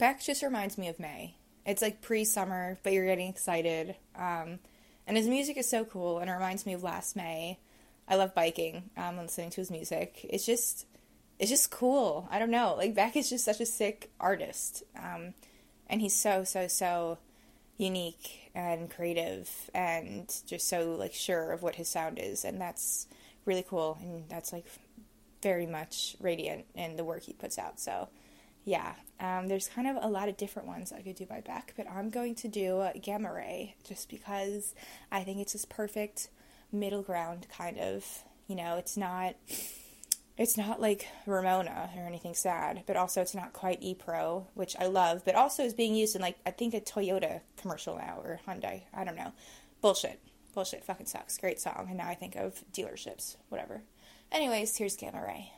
Beck just reminds me of May. It's like pre-summer, but you're getting excited. Um, and his music is so cool, and it reminds me of last May. I love biking. Um, listening to his music. It's just, it's just cool. I don't know. Like Beck is just such a sick artist, um, and he's so so so unique and creative, and just so like sure of what his sound is, and that's really cool. And that's like very much radiant in the work he puts out. So yeah, um, there's kind of a lot of different ones I could do by Beck, but I'm going to do Gamma Ray just because I think it's this perfect middle ground kind of. You know, it's not it's not like Ramona or anything sad, but also it's not quite E Pro, which I love, but also is being used in like I think a Toyota commercial now or Hyundai. I don't know. Bullshit. Bullshit fucking sucks. Great song. And now I think of dealerships. Whatever. Anyways, here's Gamma Ray.